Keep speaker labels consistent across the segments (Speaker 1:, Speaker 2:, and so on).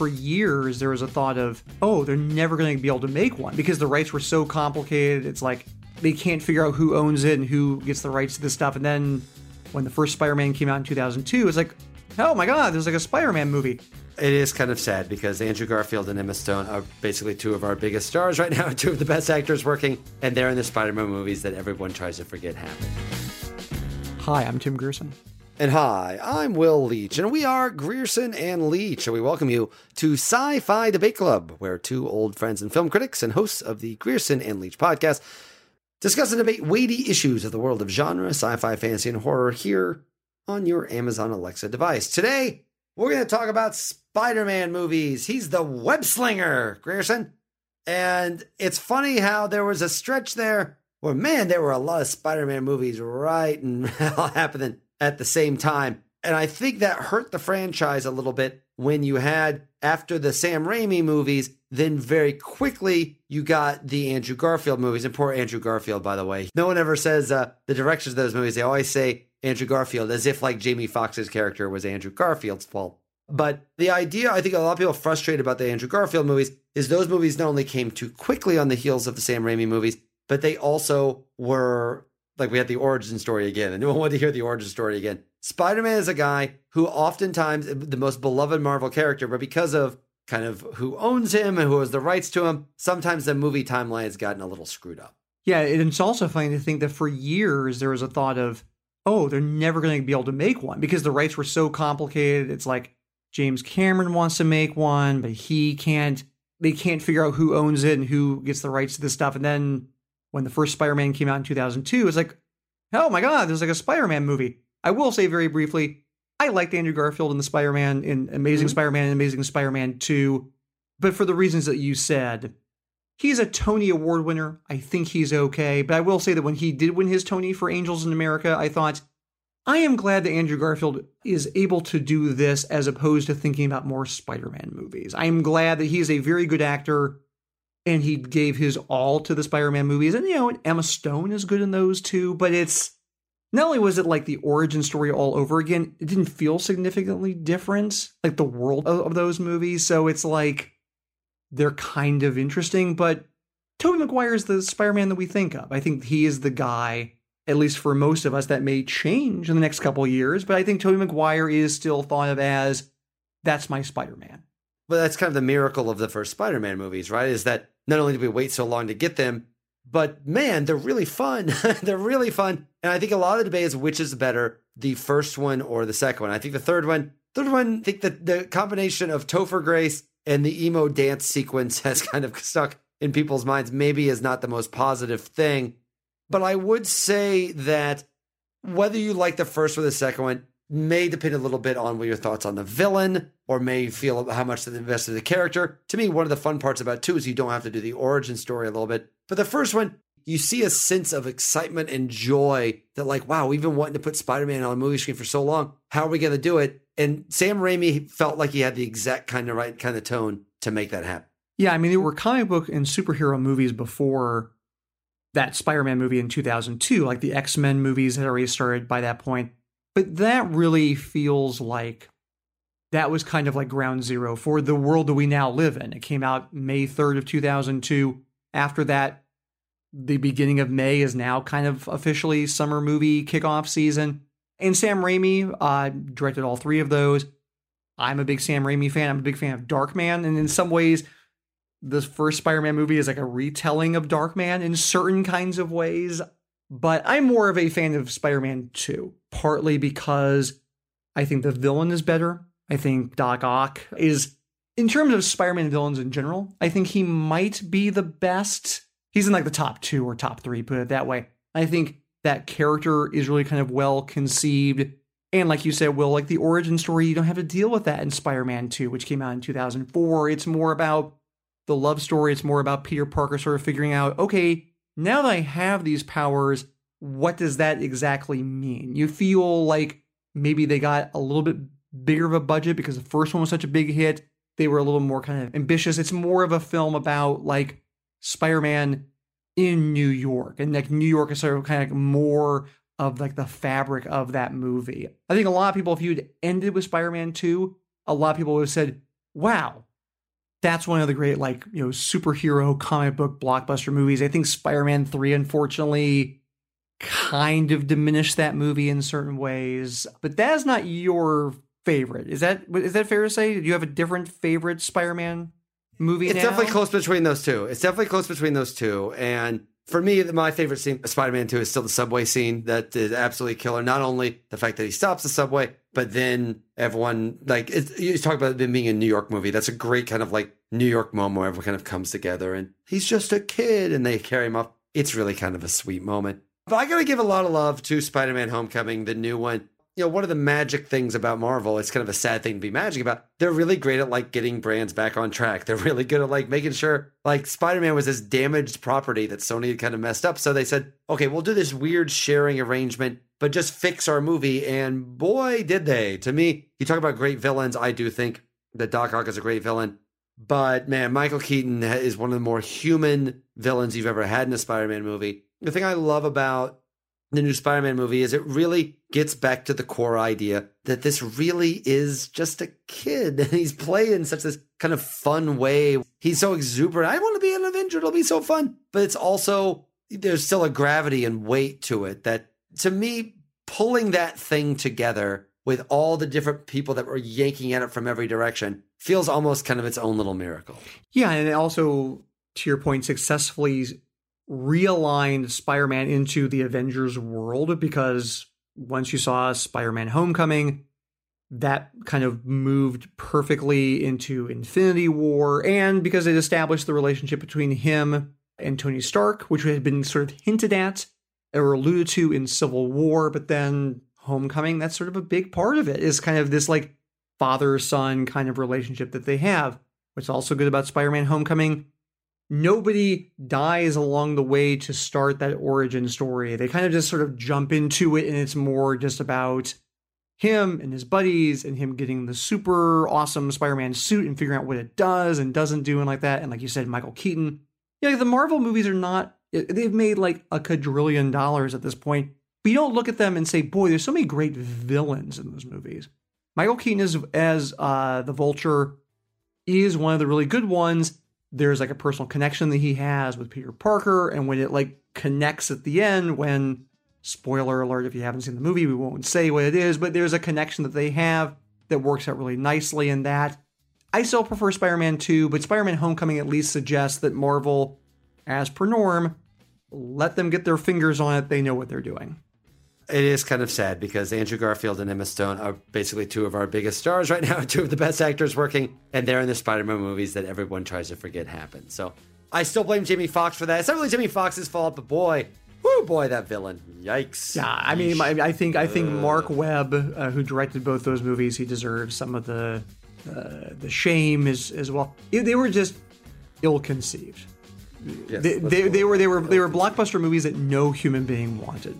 Speaker 1: For years, there was a thought of, oh, they're never going to be able to make one because the rights were so complicated. It's like they can't figure out who owns it and who gets the rights to this stuff. And then when the first Spider-Man came out in 2002, it's like, oh my god, there's like a Spider-Man movie.
Speaker 2: It is kind of sad because Andrew Garfield and Emma Stone are basically two of our biggest stars right now, two of the best actors working, and they're in the Spider-Man movies that everyone tries to forget happened.
Speaker 1: Hi, I'm Tim Grierson.
Speaker 2: And hi, I'm Will Leach, and we are Grierson and Leach, and we welcome you to Sci Fi Debate Club, where two old friends and film critics and hosts of the Grierson and Leach podcast discuss and debate weighty issues of the world of genre, sci fi, fantasy, and horror here on your Amazon Alexa device. Today, we're going to talk about Spider Man movies. He's the web slinger, Grierson. And it's funny how there was a stretch there where, man, there were a lot of Spider Man movies right and happening at the same time. And I think that hurt the franchise a little bit when you had, after the Sam Raimi movies, then very quickly you got the Andrew Garfield movies. And poor Andrew Garfield, by the way. No one ever says uh, the directors of those movies. They always say Andrew Garfield as if like Jamie Foxx's character was Andrew Garfield's fault. But the idea, I think a lot of people frustrated about the Andrew Garfield movies is those movies not only came too quickly on the heels of the Sam Raimi movies, but they also were like we had the origin story again, and no one wanted to hear the origin story again. Spider Man is a guy who oftentimes the most beloved Marvel character, but because of kind of who owns him and who has the rights to him, sometimes the movie timeline has gotten a little screwed up.
Speaker 1: Yeah, and it's also funny to think that for years there was a thought of, oh, they're never going to be able to make one because the rights were so complicated. It's like James Cameron wants to make one, but he can't. They can't figure out who owns it and who gets the rights to this stuff. And then when the first Spider-Man came out in 2002, it's like, oh my god, there's like a Spider-Man movie. I will say very briefly, I liked Andrew Garfield in the Spider-Man in Amazing mm-hmm. Spider-Man and Amazing Spider-Man 2, but for the reasons that you said, he's a Tony Award winner. I think he's okay, but I will say that when he did win his Tony for Angels in America, I thought I am glad that Andrew Garfield is able to do this as opposed to thinking about more Spider-Man movies. I am glad that he is a very good actor and he gave his all to the Spider-Man movies. And you know, Emma Stone is good in those too, but it's not only was it like the origin story all over again, it didn't feel significantly different, like the world of, of those movies. So it's like they're kind of interesting, but Tobey Maguire is the Spider-Man that we think of. I think he is the guy, at least for most of us, that may change in the next couple years. But I think Tobey Maguire is still thought of as that's my Spider-Man.
Speaker 2: But that's kind of the miracle of the first Spider-Man movies, right? Is that not only did we wait so long to get them, but man, they're really fun. they're really fun. And I think a lot of the debate is which is better, the first one or the second one. I think the third one, third one, I think that the combination of Topher Grace and the emo dance sequence has kind of stuck in people's minds, maybe is not the most positive thing. But I would say that whether you like the first or the second one, may depend a little bit on what your thoughts on the villain or may feel how much they invested in the character. To me, one of the fun parts about two is you don't have to do the origin story a little bit. But the first one, you see a sense of excitement and joy that, like, wow, we've been wanting to put Spider Man on a movie screen for so long. How are we going to do it? And Sam Raimi felt like he had the exact kind of right kind of tone to make that happen.
Speaker 1: Yeah, I mean, there were comic book and superhero movies before that Spider Man movie in 2002, like the X Men movies had already started by that point. But that really feels like that was kind of like ground zero for the world that we now live in. It came out May 3rd of 2002. After that, the beginning of May is now kind of officially summer movie kickoff season. And Sam Raimi uh, directed all three of those. I'm a big Sam Raimi fan. I'm a big fan of Darkman. And in some ways, this first Spider Man movie is like a retelling of Darkman in certain kinds of ways. But I'm more of a fan of Spider Man 2, partly because I think the villain is better. I think Doc Ock is, in terms of Spider Man villains in general, I think he might be the best. He's in like the top two or top three, put it that way. I think that character is really kind of well conceived. And like you said, Will, like the origin story, you don't have to deal with that in Spider Man 2, which came out in 2004. It's more about the love story. It's more about Peter Parker sort of figuring out, okay, now that I have these powers, what does that exactly mean? You feel like maybe they got a little bit bigger of a budget because the first one was such a big hit. They were a little more kind of ambitious. It's more of a film about like Spider Man in New York. And like New York is sort of kind of like more of like the fabric of that movie. I think a lot of people, if you'd ended with Spider Man 2, a lot of people would have said, wow, that's one of the great like, you know, superhero comic book blockbuster movies. I think Spider Man 3, unfortunately, kind of diminished that movie in certain ways. But that's not your favorite. Is that is that fair to say? Do you have a different favorite Spider-Man movie?
Speaker 2: It's
Speaker 1: now?
Speaker 2: definitely close between those two. It's definitely close between those two. And for me, my favorite scene, Spider-Man 2, is still the subway scene. That is absolutely killer. Not only the fact that he stops the subway, but then everyone like it's, you talk about it being a New York movie. That's a great kind of like New York moment where everyone kind of comes together and he's just a kid and they carry him up. It's really kind of a sweet moment. But I gotta give a lot of love to Spider-Man Homecoming, the new one. You know, one of the magic things about Marvel, it's kind of a sad thing to be magic about. They're really great at like getting brands back on track. They're really good at like making sure like Spider-Man was this damaged property that Sony had kind of messed up. So they said, okay, we'll do this weird sharing arrangement, but just fix our movie. And boy, did they. To me, you talk about great villains. I do think that Doc Ock is a great villain. But man, Michael Keaton is one of the more human villains you've ever had in a Spider-Man movie the thing I love about the new Spider Man movie is it really gets back to the core idea that this really is just a kid and he's playing such this kind of fun way. He's so exuberant. I want to be an Avenger. It'll be so fun. But it's also, there's still a gravity and weight to it that to me, pulling that thing together with all the different people that were yanking at it from every direction feels almost kind of its own little miracle.
Speaker 1: Yeah. And also, to your point, successfully realigned Spider-Man into the Avengers world because once you saw Spider-Man Homecoming, that kind of moved perfectly into Infinity War and because it established the relationship between him and Tony Stark, which had been sort of hinted at or alluded to in Civil War, but then Homecoming, that's sort of a big part of it, is kind of this like father son kind of relationship that they have. What's also good about Spider Man Homecoming nobody dies along the way to start that origin story. They kind of just sort of jump into it, and it's more just about him and his buddies and him getting the super awesome Spider-Man suit and figuring out what it does and doesn't do and like that. And like you said, Michael Keaton. Yeah, the Marvel movies are not they've made like a quadrillion dollars at this point. But you don't look at them and say, boy, there's so many great villains in those movies. Michael Keaton is as uh, the Vulture is one of the really good ones there's like a personal connection that he has with Peter Parker, and when it like connects at the end, when spoiler alert if you haven't seen the movie, we won't say what it is, but there's a connection that they have that works out really nicely in that. I still prefer Spider-Man 2, but Spider-Man Homecoming at least suggests that Marvel, as per norm, let them get their fingers on it. They know what they're doing
Speaker 2: it is kind of sad because Andrew Garfield and Emma Stone are basically two of our biggest stars right now, two of the best actors working, and they're in the Spider-Man movies that everyone tries to forget happened. So I still blame Jamie Foxx for that. It's not really Jamie Foxx's fault, but boy, whoo, boy, that villain! Yikes!
Speaker 1: Yeah, I mean, I, think I think Marc Webb, uh, who directed both those movies, he deserves some of the uh, the shame as as well. They were just ill-conceived. Yes, they, they, they were they were they were blockbuster movies that no human being wanted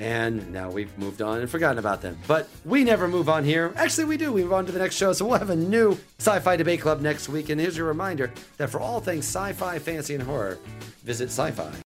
Speaker 2: and now we've moved on and forgotten about them. But we never move on here. Actually, we do. We move on to the next show. So we'll have a new Sci Fi Debate Club next week. And here's your reminder that for all things sci fi, fantasy, and horror, visit sci fi